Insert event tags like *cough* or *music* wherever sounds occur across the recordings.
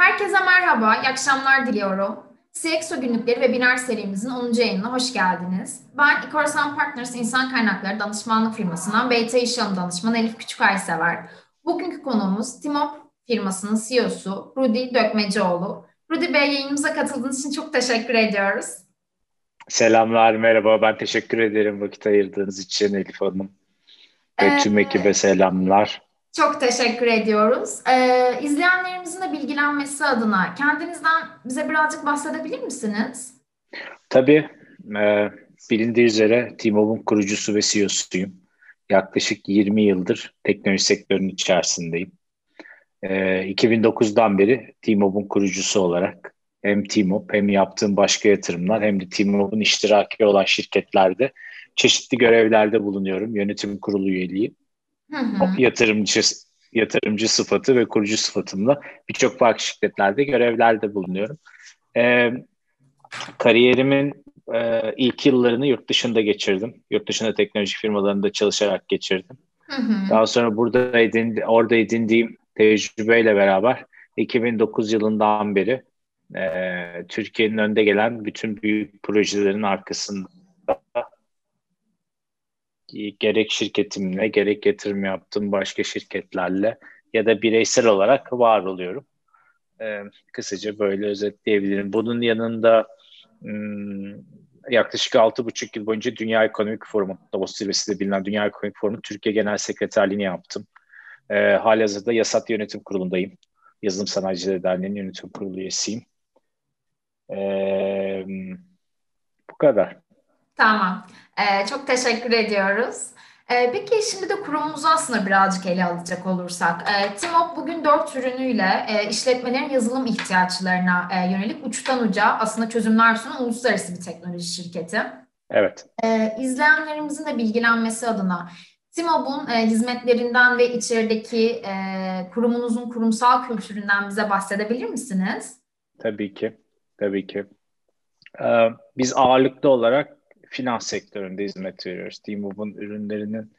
Herkese merhaba, iyi akşamlar diliyorum. CXO günlükleri webinar serimizin 10. yayınına hoş geldiniz. Ben Ikorsan Partners İnsan Kaynakları Danışmanlık firmasından BT İşalım Danışmanı Elif Küçükaysever. Bugünkü konuğumuz Timop firmasının CEO'su Rudy Dökmecioğlu. Rudy Bey yayınımıza katıldığınız için çok teşekkür ediyoruz. Selamlar, merhaba. Ben teşekkür ederim vakit ayırdığınız için Elif Hanım. Ve ee, tüm ekibe selamlar. Çok teşekkür ediyoruz. Ee, izleyenlerimizin de bilgilenmesi adına kendinizden bize birazcık bahsedebilir misiniz? Tabii. E, bilindiği üzere T-Mobile'un kurucusu ve CEO'suyum. Yaklaşık 20 yıldır teknoloji sektörünün içerisindeyim. E, 2009'dan beri T-Mobile'un kurucusu olarak hem T-Mob hem yaptığım başka yatırımlar hem de T-Mobile'un iştiraki olan şirketlerde çeşitli görevlerde bulunuyorum. Yönetim kurulu üyeliği. Hı hı. Yatırımcı yatırımcı sıfatı ve kurucu sıfatımla birçok farklı şirketlerde görevlerde bulunuyorum. Ee, kariyerimin e, ilk yıllarını yurt dışında geçirdim. Yurt dışında teknoloji firmalarında çalışarak geçirdim. Hı hı. Daha sonra burada edindi, orada edindiğim tecrübeyle beraber 2009 yılından beri e, Türkiye'nin önde gelen bütün büyük projelerin arkasında gerek şirketimle gerek yatırım yaptığım başka şirketlerle ya da bireysel olarak var oluyorum. Ee, kısaca böyle özetleyebilirim. Bunun yanında hmm, yaklaşık 6,5 yıl boyunca Dünya Ekonomik Forumu, Davos zirvesinde bilinen Dünya Ekonomik Forumu Türkiye Genel Sekreterliğini yaptım. Ee, halihazırda Yasat Yönetim Kurulu'ndayım. Yazılım Sanayicileri Derneği'nin yönetim kurulu üyesiyim. Ee, bu kadar. Tamam. Ee, çok teşekkür ediyoruz. Ee, peki şimdi de kurumumuzu aslında birazcık ele alacak olursak. Ee, Timop bugün dört ürünüyle e, işletmelerin yazılım ihtiyaçlarına e, yönelik uçtan uca aslında çözümler sunan uluslararası bir teknoloji şirketi. Evet. Ee, izleyenlerimizin de bilgilenmesi adına Timop'un e, hizmetlerinden ve içerideki e, kurumunuzun kurumsal kültüründen bize bahsedebilir misiniz? Tabii ki. Tabii ki. Ee, biz ağırlıklı olarak finans sektöründe hizmet veriyoruz. T-Move'un ürünlerinin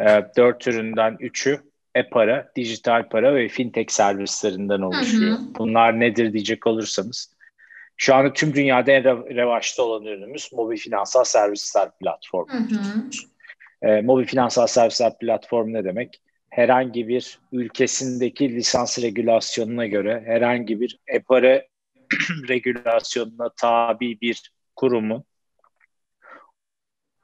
e, dört üründen üçü e-para, dijital para ve fintech servislerinden oluşuyor. Hı hı. Bunlar nedir diyecek olursanız şu anda tüm dünyada en revaçta olan ürünümüz mobil finansal servisler platformu. Hı hı. E, mobil finansal servisler platformu ne demek? Herhangi bir ülkesindeki lisans regülasyonuna göre herhangi bir e-para *clears throat* regülasyonuna tabi bir kurumun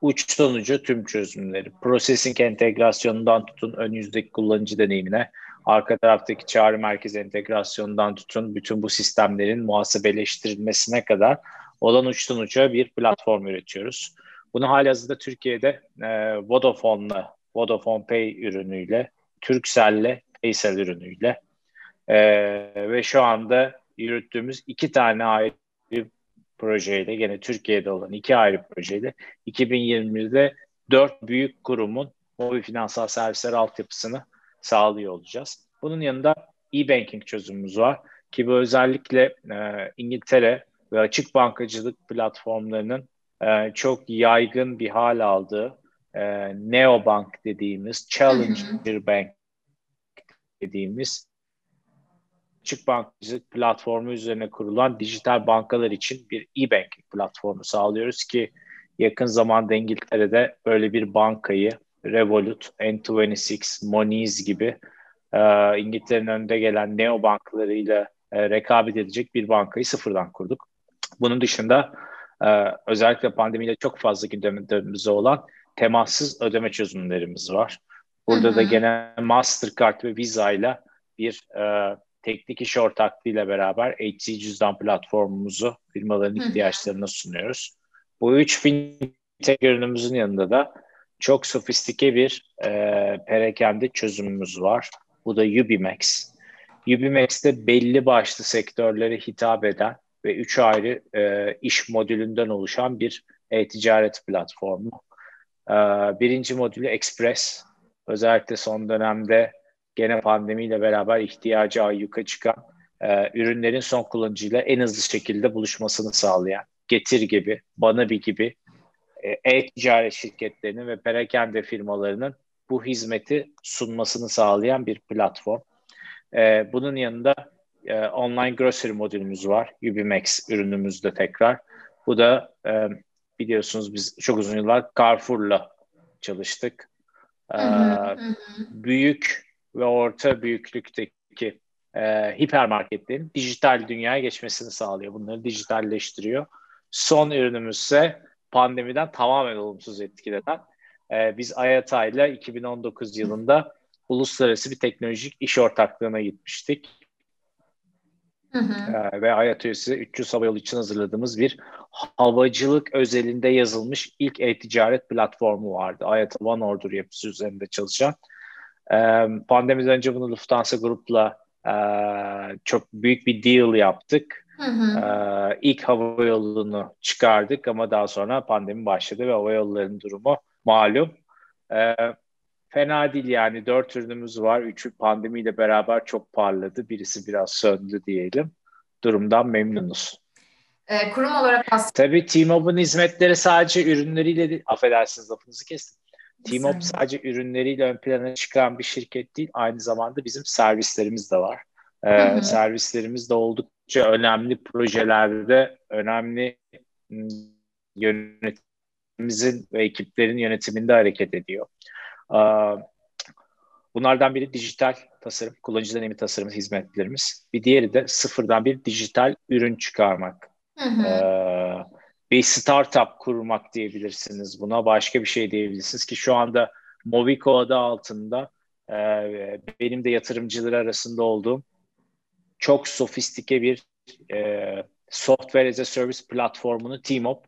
uçtan uca tüm çözümleri. Processing entegrasyonundan tutun ön yüzdeki kullanıcı deneyimine, arka taraftaki çağrı merkezi entegrasyonundan tutun bütün bu sistemlerin muhasebeleştirilmesine kadar olan uçtan uca bir platform üretiyoruz. Bunu halihazırda Türkiye'de e, Vodafone'la, Vodafone Pay ürünüyle, Turkcell'le, Paysel ürünüyle e, ve şu anda yürüttüğümüz iki tane ayrı projeyle gene Türkiye'de olan iki ayrı projeyle 2020'de dört büyük kurumun mobil finansal servisler altyapısını sağlıyor olacağız. Bunun yanında e-banking çözümümüz var ki bu özellikle e, İngiltere ve açık bankacılık platformlarının e, çok yaygın bir hal aldığı e, neobank dediğimiz, challenger bank dediğimiz açık bankacılık platformu üzerine kurulan dijital bankalar için bir e-banking platformu sağlıyoruz ki yakın zamanda İngiltere'de böyle bir bankayı Revolut, N26, Moniz gibi e, İngiltere'nin önünde gelen neobanklarıyla e, rekabet edecek bir bankayı sıfırdan kurduk. Bunun dışında e, özellikle pandemiyle çok fazla gündemimizde olan temassız ödeme çözümlerimiz var. Burada hı hı. da gene Mastercard ve Visa ile bir e, teknik iş ortaklığıyla beraber HC cüzdan platformumuzu firmaların ihtiyaçlarına sunuyoruz. Bu üç fintech ürünümüzün yanında da çok sofistike bir e, perakende çözümümüz var. Bu da Ubimax. Ubimax'te belli başlı sektörlere hitap eden ve üç ayrı e, iş modülünden oluşan bir e-ticaret platformu. E, birinci modülü Express. Özellikle son dönemde gene pandemiyle beraber ihtiyacı ayyuka çıkan e, ürünlerin son kullanıcıyla en hızlı şekilde buluşmasını sağlayan Getir gibi, Banabi gibi e, e-ticaret şirketlerinin ve perakende firmalarının bu hizmeti sunmasını sağlayan bir platform. E, bunun yanında e, online grocery modülümüz var. Ubimax ürünümüzde tekrar. Bu da e, biliyorsunuz biz çok uzun yıllar Carrefour'la çalıştık. E, büyük ve orta büyüklükteki e, hipermarketlerin dijital dünyaya geçmesini sağlıyor. Bunları dijitalleştiriyor. Son ürünümüz ise pandemiden tamamen olumsuz etkilenen. E, biz Ayata ile 2019 yılında uluslararası bir teknolojik iş ortaklığına gitmiştik. Hı hı. E, ve Ayat üyesi 300 Hava Yolu için hazırladığımız bir havacılık özelinde yazılmış ilk e-ticaret platformu vardı. Ayata One Order yapısı üzerinde çalışan. E, pandemiden önce bunu Lufthansa Group'la e, çok büyük bir deal yaptık. Hı hı. E, ilk hava yolunu çıkardık ama daha sonra pandemi başladı ve hava yollarının durumu malum. E, fena değil yani dört ürünümüz var. Üçü pandemiyle beraber çok parladı. Birisi biraz söndü diyelim. Durumdan memnunuz. E, kurum olarak aslında... Tabii T-Mobile'ın hizmetleri sadece ürünleriyle değil. Affedersiniz lafınızı kestim. T-Mobile sadece ürünleriyle ön plana çıkan bir şirket değil. Aynı zamanda bizim servislerimiz de var. Ee, servislerimiz de oldukça önemli projelerde, önemli yönetimimizin ve ekiplerin yönetiminde hareket ediyor. Bunlardan biri dijital tasarım, kullanıcı deneyimi tasarım hizmetlerimiz. Bir diğeri de sıfırdan bir dijital ürün çıkarmak. Hı hı. Ee, bir startup kurmak diyebilirsiniz buna. Başka bir şey diyebilirsiniz ki şu anda Movico adı altında e, benim de yatırımcılar arasında olduğum çok sofistike bir e, software as a service platformunu Teamop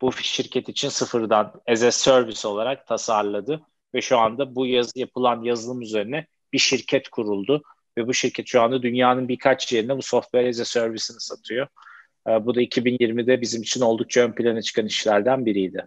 bu şirket için sıfırdan as a service olarak tasarladı ve şu anda bu yaz, yapılan yazılım üzerine bir şirket kuruldu ve bu şirket şu anda dünyanın birkaç yerine bu software as a service'ini satıyor. E, bu da 2020'de bizim için oldukça ön plana çıkan işlerden biriydi.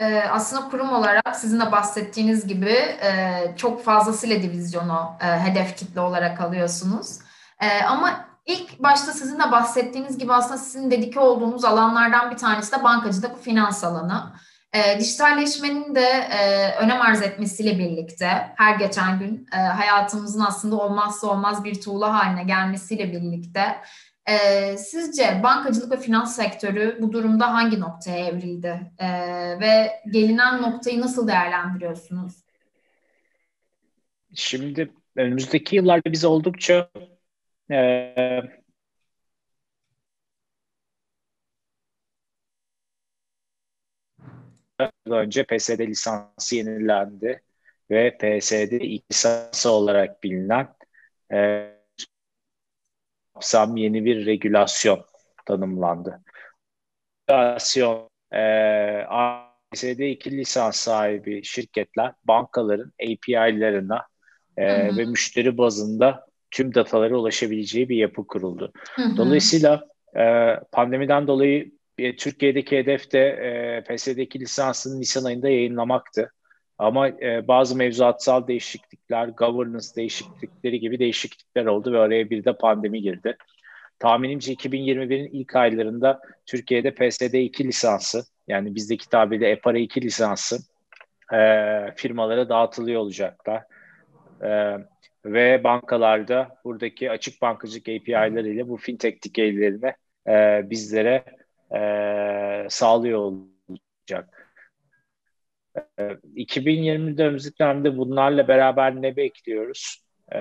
Ee, aslında kurum olarak sizin de bahsettiğiniz gibi e, çok fazlasıyla divizyonu e, hedef kitle olarak alıyorsunuz. E, ama ilk başta sizin de bahsettiğiniz gibi aslında sizin dedike olduğunuz alanlardan bir tanesi de bankacılık, finans alanı. E, dijitalleşmenin de e, önem arz etmesiyle birlikte her geçen gün e, hayatımızın aslında olmazsa olmaz bir tuğla haline gelmesiyle birlikte e, sizce bankacılık ve finans sektörü bu durumda hangi noktaya evrildi e, ve gelinen noktayı nasıl değerlendiriyorsunuz? Şimdi önümüzdeki yıllarda biz oldukça e, önce PSD lisansı yenilendi ve PSD lisansı olarak bilinen e, kapsam yeni bir regülasyon tanımlandı. Regülasyon e, ABS'de iki lisans sahibi şirketler bankaların API'larına e, ve müşteri bazında tüm datalara ulaşabileceği bir yapı kuruldu. Hı hı. Dolayısıyla e, pandemiden dolayı e, Türkiye'deki hedef de e, PS'deki lisansını Nisan ayında yayınlamaktı. Ama e, bazı mevzuatsal değişiklikler, governance değişiklikleri gibi değişiklikler oldu ve araya bir de pandemi girdi. Tahminimce 2021'in ilk aylarında Türkiye'de PSD 2 lisansı yani bizdeki tabirle EPARA 2 lisansı e, firmalara dağıtılıyor olacaklar. E, ve bankalarda buradaki açık bankacılık API'larıyla bu fintech dikeylerini e, bizlere e, sağlıyor olacak. E, 2020'de önümüzdeki dönemde bunlarla beraber ne bekliyoruz? E,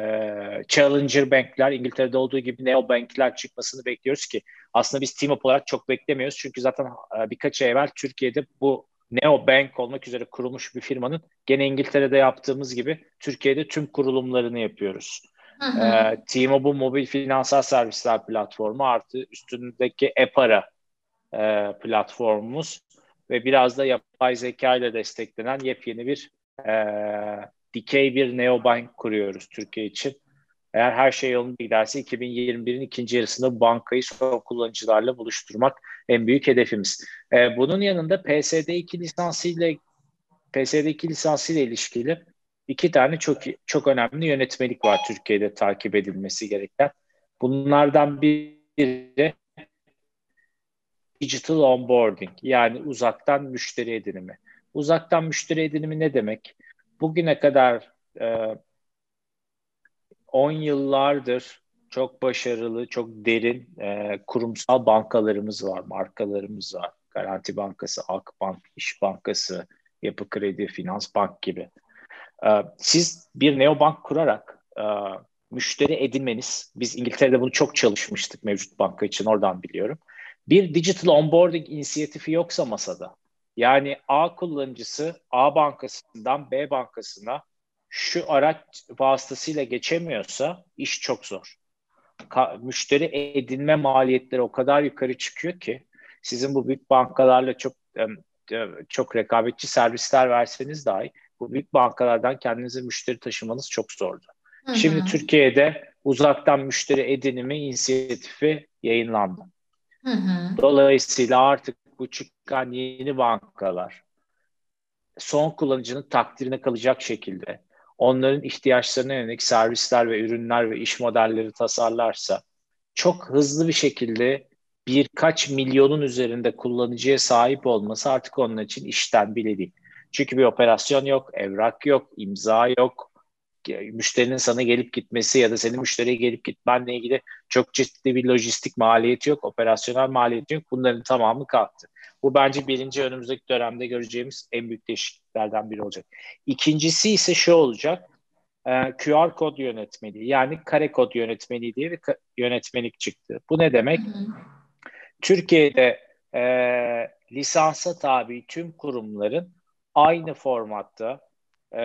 challenger bankler, İngiltere'de olduğu gibi neo bankler çıkmasını bekliyoruz ki aslında biz team up olarak çok beklemiyoruz. Çünkü zaten e, birkaç ay evvel Türkiye'de bu neo bank olmak üzere kurulmuş bir firmanın gene İngiltere'de yaptığımız gibi Türkiye'de tüm kurulumlarını yapıyoruz. E, T-Mobile mobil finansal servisler platformu artı üstündeki EPARA e, platformumuz ve biraz da yapay zeka ile desteklenen yepyeni bir e, dikey bir neobank kuruyoruz Türkiye için. Eğer her şey yolunda giderse 2021'in ikinci yarısında bankayı son kullanıcılarla buluşturmak en büyük hedefimiz. E, bunun yanında PSD2 lisansıyla PSD2 lisansıyla ilişkili iki tane çok çok önemli yönetmelik var Türkiye'de takip edilmesi gereken. Bunlardan biri digital onboarding yani uzaktan müşteri edinimi. Uzaktan müşteri edinimi ne demek? Bugüne kadar e, 10 yıllardır çok başarılı, çok derin e, kurumsal bankalarımız var, markalarımız var. Garanti Bankası, Akbank, İş Bankası, Yapı Kredi, Finans Bank gibi. E, siz bir neobank kurarak e, müşteri edinmeniz, biz İngiltere'de bunu çok çalışmıştık mevcut banka için, oradan biliyorum. Bir digital onboarding inisiyatifi yoksa masada, yani A kullanıcısı A bankasından B bankasına şu araç vasıtasıyla geçemiyorsa iş çok zor. Ka- müşteri edinme maliyetleri o kadar yukarı çıkıyor ki sizin bu büyük bankalarla çok çok rekabetçi servisler verseniz dahi bu büyük bankalardan kendinize müşteri taşımanız çok zordu. Hı hı. Şimdi Türkiye'de uzaktan müşteri edinimi inisiyatifi yayınlandı. Hı hı. Dolayısıyla artık bu çıkan yeni bankalar son kullanıcının takdirine kalacak şekilde onların ihtiyaçlarına yönelik servisler ve ürünler ve iş modelleri tasarlarsa çok hızlı bir şekilde birkaç milyonun üzerinde kullanıcıya sahip olması artık onun için işten bile değil. Çünkü bir operasyon yok, evrak yok, imza yok. Müşterinin sana gelip gitmesi ya da senin müşteriye gelip gitmenle ilgili çok ciddi bir lojistik maliyeti yok, operasyonel maliyeti yok. Bunların tamamı kalktı. Bu bence birinci önümüzdeki dönemde göreceğimiz en büyük değişikliklerden biri olacak. İkincisi ise şu olacak. E, QR kod yönetmeliği yani kare kod yönetmeliği diye bir yönetmelik çıktı. Bu ne demek? Türkiye'de e, lisansa tabi tüm kurumların aynı formatta e,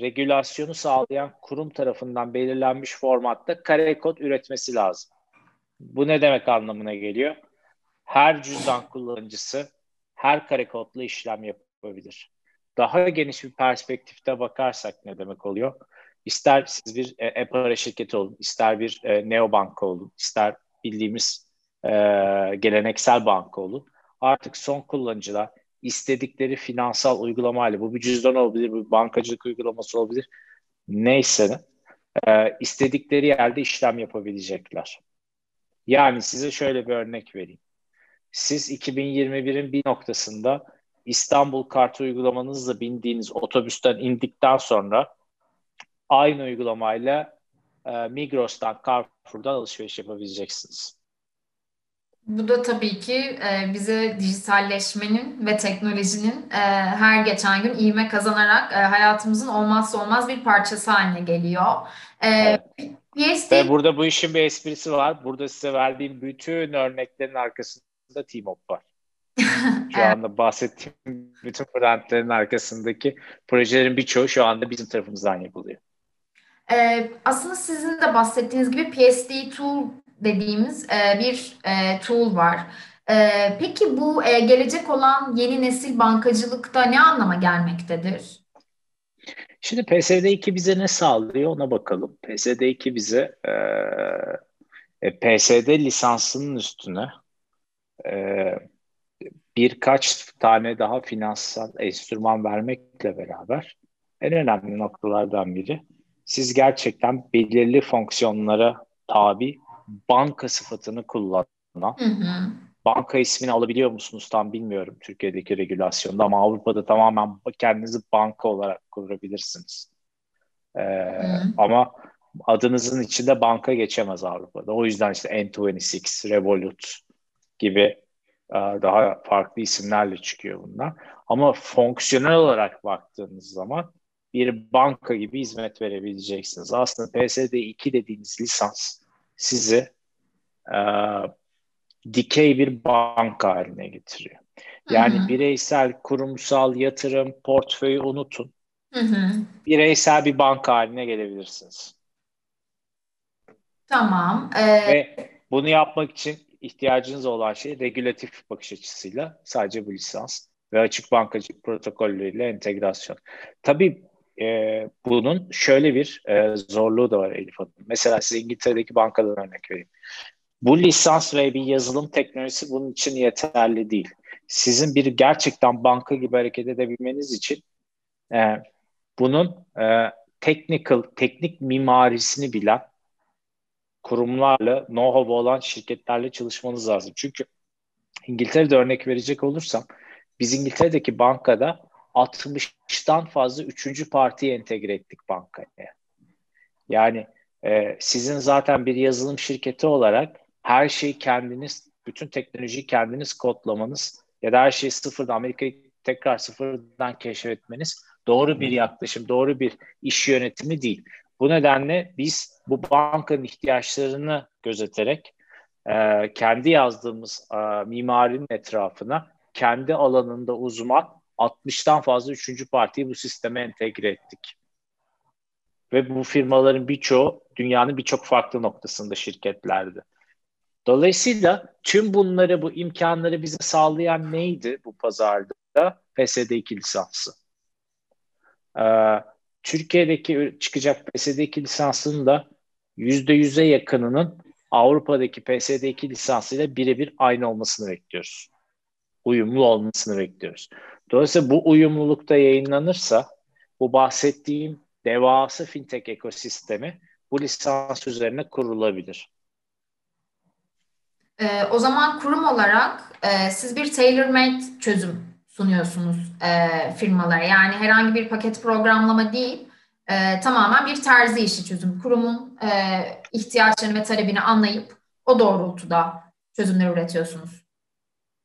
regülasyonu sağlayan kurum tarafından belirlenmiş formatta kare kod üretmesi lazım. Bu ne demek anlamına geliyor? Her cüzdan kullanıcısı her kare kodlu işlem yapabilir. Daha geniş bir perspektifte bakarsak ne demek oluyor? İster siz bir e-para şirketi olun, ister bir e, neobanka olun, ister bildiğimiz e, geleneksel banka olun. Artık son kullanıcılar istedikleri finansal uygulamayla, bu bir cüzdan olabilir, bu bankacılık uygulaması olabilir, neyse e, istedikleri yerde işlem yapabilecekler. Yani size şöyle bir örnek vereyim. Siz 2021'in bir noktasında İstanbul kartı uygulamanızla bindiğiniz otobüsten indikten sonra aynı uygulamayla e, Migros'tan, Carrefour'dan alışveriş yapabileceksiniz. Bu da tabii ki e, bize dijitalleşmenin ve teknolojinin e, her geçen gün ivme kazanarak e, hayatımızın olmazsa olmaz bir parçası haline geliyor. Evet. PSD... Ve burada bu işin bir esprisi var. Burada size verdiğim bütün örneklerin arkasında T-Mob var. *laughs* Şu anda bahsettiğim bütün brandlerin arkasındaki projelerin birçoğu şu anda bizim tarafımızdan yapılıyor. Ee, aslında sizin de bahsettiğiniz gibi PSD tool dediğimiz e, bir e, tool var. E, peki bu e, gelecek olan yeni nesil bankacılıkta ne anlama gelmektedir? Şimdi PSD2 bize ne sağlıyor ona bakalım. PSD2 bize e, e PSD lisansının üstüne e, birkaç tane daha finansal enstrüman vermekle beraber en önemli noktalardan biri siz gerçekten belirli fonksiyonlara tabi banka sıfatını kullanan hı hı. banka ismini alabiliyor musunuz tam bilmiyorum Türkiye'deki regülasyonda ama Avrupa'da tamamen kendinizi banka olarak kurabilirsiniz. Ee, ama adınızın içinde banka geçemez Avrupa'da. O yüzden işte N26, Revolut, gibi e, daha farklı isimlerle çıkıyor bunlar. Ama fonksiyonel olarak baktığınız zaman bir banka gibi hizmet verebileceksiniz. Aslında PSD2 dediğiniz lisans sizi e, dikey bir banka haline getiriyor. Yani Hı-hı. bireysel, kurumsal, yatırım, portföyü unutun. Hı-hı. Bireysel bir banka haline gelebilirsiniz. Tamam. Ee... Ve bunu yapmak için ihtiyacınız olan şey regülatif bakış açısıyla sadece bu lisans ve açık bankacılık protokolleriyle entegrasyon. Tabii e, bunun şöyle bir e, zorluğu da var Elif Hanım. Mesela size İngiltere'deki bankadan örnek vereyim. Bu lisans ve bir yazılım teknolojisi bunun için yeterli değil. Sizin bir gerçekten banka gibi hareket edebilmeniz için e, bunun e, technical, teknik mimarisini bilen kurumlarla, know-how olan şirketlerle çalışmanız lazım. Çünkü İngiltere'de örnek verecek olursam biz İngiltere'deki bankada 60'tan fazla üçüncü partiyi entegre ettik bankaya. Yani e, sizin zaten bir yazılım şirketi olarak her şeyi kendiniz, bütün teknolojiyi kendiniz kodlamanız ya da her şeyi sıfırdan Amerika'yı tekrar sıfırdan keşfetmeniz doğru bir yaklaşım, doğru bir iş yönetimi değil. Bu nedenle biz bu bankanın ihtiyaçlarını gözeterek e, kendi yazdığımız e, mimarinin etrafına kendi alanında uzman 60'tan fazla üçüncü partiyi bu sisteme entegre ettik. Ve bu firmaların birçoğu dünyanın birçok farklı noktasında şirketlerdi. Dolayısıyla tüm bunları, bu imkanları bize sağlayan neydi bu pazarda? PSD2 lisansı. Ee, Türkiye'deki çıkacak PSD2 lisansının da %100'e yakınının Avrupa'daki PSD2 lisansıyla birebir aynı olmasını bekliyoruz. Uyumlu olmasını bekliyoruz. Dolayısıyla bu uyumlulukta yayınlanırsa bu bahsettiğim devasa fintech ekosistemi bu lisans üzerine kurulabilir. Ee, o zaman kurum olarak e, siz bir tailor-made çözüm sunuyorsunuz e, firmalara. Yani herhangi bir paket programlama değil, e, tamamen bir terzi işi çözüm. Kurumun e, ihtiyaçlarını ve talebini anlayıp o doğrultuda çözümler üretiyorsunuz.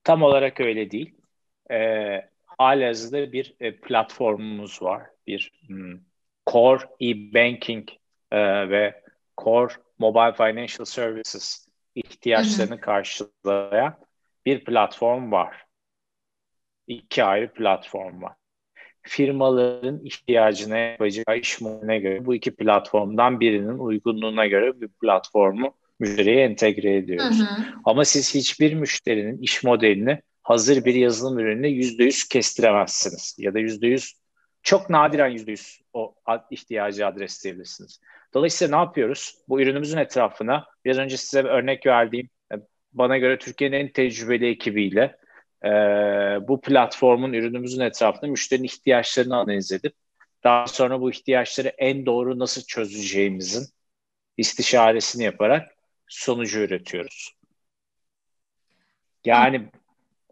Tam olarak öyle değil. E, halihazırda bir e, platformumuz var. Bir hmm, core e-banking e, ve core mobile financial services ihtiyaçlarını hı hı. karşılayan bir platform var. İki ayrı platform var. Firmaların ihtiyacına yapacağı iş modeline göre bu iki platformdan birinin uygunluğuna göre bir platformu müşteriye entegre ediyoruz. Hı hı. Ama siz hiçbir müşterinin iş modelini hazır bir yazılım yüzde yüz kestiremezsiniz. Ya da yüzde yüz çok nadiren yüzde yüz o ihtiyacı adresleyebilirsiniz. Dolayısıyla ne yapıyoruz? Bu ürünümüzün etrafına biraz önce size bir örnek verdiğim e, bana göre Türkiye'nin en tecrübeli ekibiyle e, bu platformun ürünümüzün etrafında müşterinin ihtiyaçlarını analiz edip daha sonra bu ihtiyaçları en doğru nasıl çözeceğimizin istişaresini yaparak sonucu üretiyoruz. Yani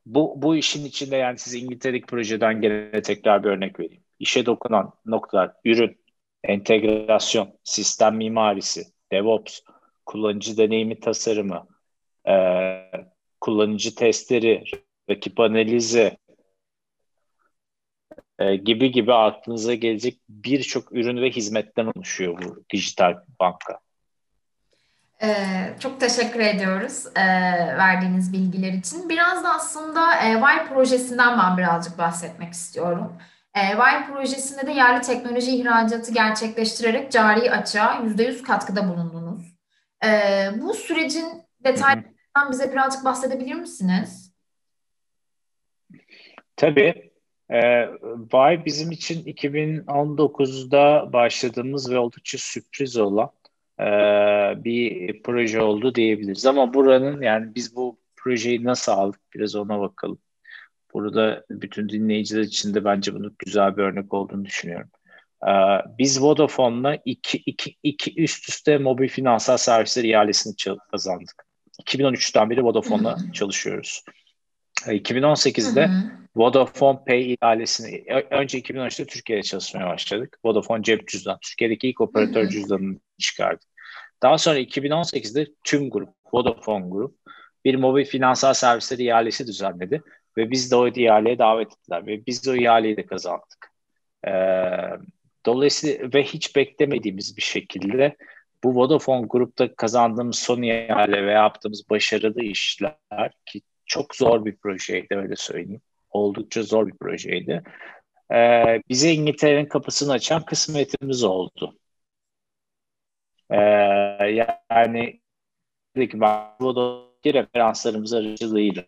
bu, bu işin içinde yani size İngiltere'deki projeden gene tekrar bir örnek vereyim. İşe dokunan noktalar, ürün, entegrasyon, sistem mimarisi, DevOps, kullanıcı deneyimi tasarımı, e, kullanıcı testleri, rakip analizi e, gibi gibi aklınıza gelecek birçok ürün ve hizmetten oluşuyor bu dijital banka. Ee, çok teşekkür ediyoruz e, verdiğiniz bilgiler için. Biraz da aslında e, Wire projesinden ben birazcık bahsetmek istiyorum. E, Wire projesinde de yerli teknoloji ihracatı gerçekleştirerek cari açığa %100 katkıda bulundunuz. E, bu sürecin detaylarından bize birazcık bahsedebilir misiniz? Tabii. E, Vay bizim için 2019'da başladığımız ve oldukça sürpriz olan e, bir proje oldu diyebiliriz. Ama buranın yani biz bu projeyi nasıl aldık biraz ona bakalım. Burada bütün dinleyiciler için de bence bunun güzel bir örnek olduğunu düşünüyorum. Ee, biz Vodafone'la iki, iki, iki üst üste mobil finansal servisler ihalesini kazandık. 2013'ten beri Vodafone'la çalışıyoruz. 2018'de ee, Vodafone Pay ihalesini önce 2013'te Türkiye'de çalışmaya başladık. Vodafone cep cüzdan. Türkiye'deki ilk operatör cüzdanını çıkardık. Daha sonra 2018'de tüm grup, Vodafone Grup bir mobil finansal servisler ihalesi düzenledi ve biz de o ihaleye davet ettiler ve biz de o ihaleyi de kazandık. Ee, dolayısıyla ve hiç beklemediğimiz bir şekilde bu Vodafone grupta kazandığımız son ihale ve yaptığımız başarılı işler ki çok zor bir projeydi öyle söyleyeyim. Oldukça zor bir projeydi. Ee, bize İngiltere'nin kapısını açan kısmetimiz oldu. Ee, yani Vodafone referanslarımız aracılığıyla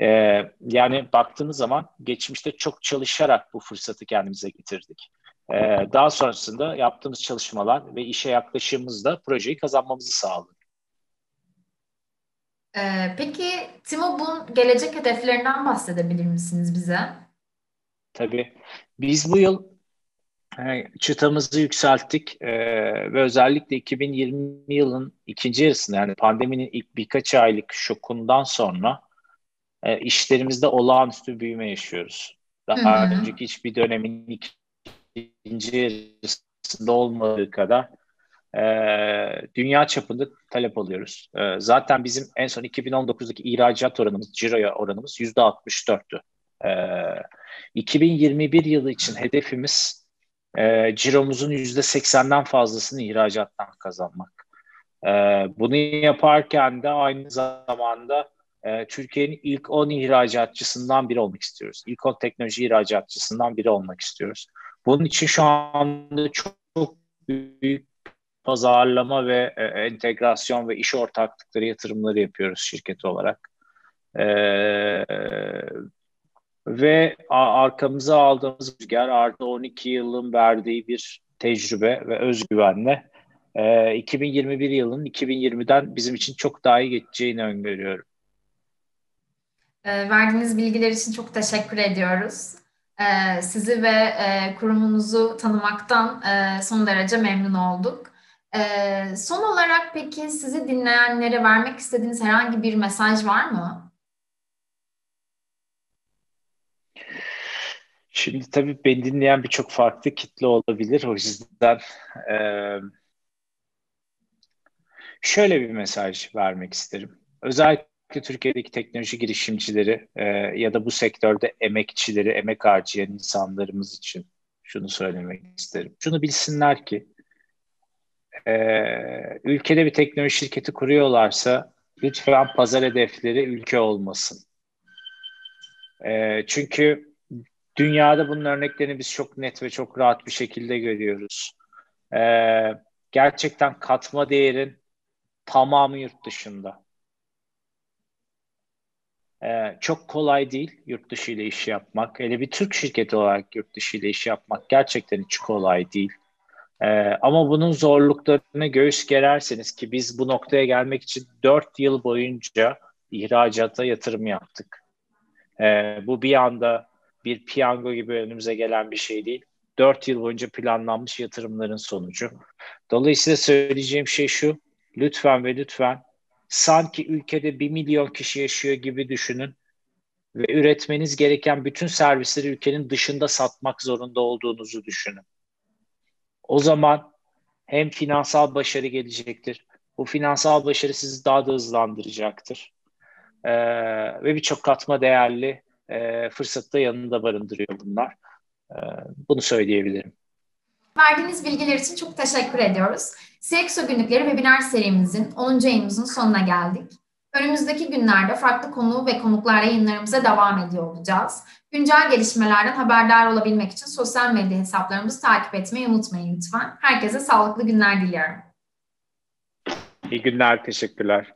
ee, yani baktığımız zaman geçmişte çok çalışarak bu fırsatı kendimize getirdik. Ee, daha sonrasında yaptığımız çalışmalar ve işe yaklaşımımızda projeyi kazanmamızı sağladı. Ee, peki Timob'un gelecek hedeflerinden bahsedebilir misiniz bize? Tabii. Biz bu yıl çıtamızı yükselttik e, ve özellikle 2020 yılın ikinci yarısında yani pandeminin ilk birkaç aylık şokundan sonra e, işlerimizde olağanüstü büyüme yaşıyoruz. Daha Hı-hı. önceki hiçbir dönemin ikinci yarısında olmadığı kadar e, dünya çapında talep alıyoruz. E, zaten bizim en son 2019'daki ihracat oranımız, ciroya oranımız %64'tü. E, 2021 yılı için hedefimiz e, ciromuzun %80'den fazlasını ihracattan kazanmak. E, bunu yaparken de aynı zamanda e, Türkiye'nin ilk 10 ihracatçısından biri olmak istiyoruz. İlk 10 teknoloji ihracatçısından biri olmak istiyoruz. Bunun için şu anda çok, çok büyük pazarlama ve e, entegrasyon ve iş ortaklıkları yatırımları yapıyoruz şirket olarak. E, ve arkamıza aldığımız rüzgar artı 12 yılın verdiği bir tecrübe ve özgüvenle e, 2021 yılının 2020'den bizim için çok daha iyi geçeceğini öngörüyorum. E, verdiğiniz bilgiler için çok teşekkür ediyoruz. E, sizi ve e, kurumunuzu tanımaktan e, son derece memnun olduk. E, son olarak peki sizi dinleyenlere vermek istediğiniz herhangi bir mesaj var mı? Şimdi tabii beni dinleyen birçok farklı kitle olabilir. O yüzden e, şöyle bir mesaj vermek isterim. Özellikle Türkiye'deki teknoloji girişimcileri e, ya da bu sektörde emekçileri, emek harcayan insanlarımız için şunu söylemek isterim. Şunu bilsinler ki e, ülkede bir teknoloji şirketi kuruyorlarsa lütfen pazar hedefleri ülke olmasın. E, çünkü dünyada bunun örneklerini biz çok net ve çok rahat bir şekilde görüyoruz. E, gerçekten katma değerin tamamı yurt dışında. Ee, çok kolay değil yurt dışı ile iş yapmak. Hele bir Türk şirketi olarak yurt dışı ile iş yapmak gerçekten hiç kolay değil. Ee, ama bunun zorluklarını göğüs gererseniz ki biz bu noktaya gelmek için 4 yıl boyunca ihracata yatırım yaptık. Ee, bu bir anda bir piyango gibi önümüze gelen bir şey değil. 4 yıl boyunca planlanmış yatırımların sonucu. Dolayısıyla söyleyeceğim şey şu, lütfen ve lütfen sanki ülkede 1 milyon kişi yaşıyor gibi düşünün ve üretmeniz gereken bütün servisleri ülkenin dışında satmak zorunda olduğunuzu düşünün. O zaman hem finansal başarı gelecektir. Bu finansal başarı sizi daha da hızlandıracaktır. Ee, ve birçok katma değerli e, fırsatı da yanında barındırıyor bunlar. Ee, bunu söyleyebilirim. Verdiğiniz bilgiler için çok teşekkür ediyoruz. CXO günlükleri webinar serimizin 10. yayınımızın sonuna geldik. Önümüzdeki günlerde farklı konu ve konuklarla yayınlarımıza devam ediyor olacağız. Güncel gelişmelerden haberdar olabilmek için sosyal medya hesaplarımızı takip etmeyi unutmayın lütfen. Herkese sağlıklı günler diliyorum. İyi günler, teşekkürler.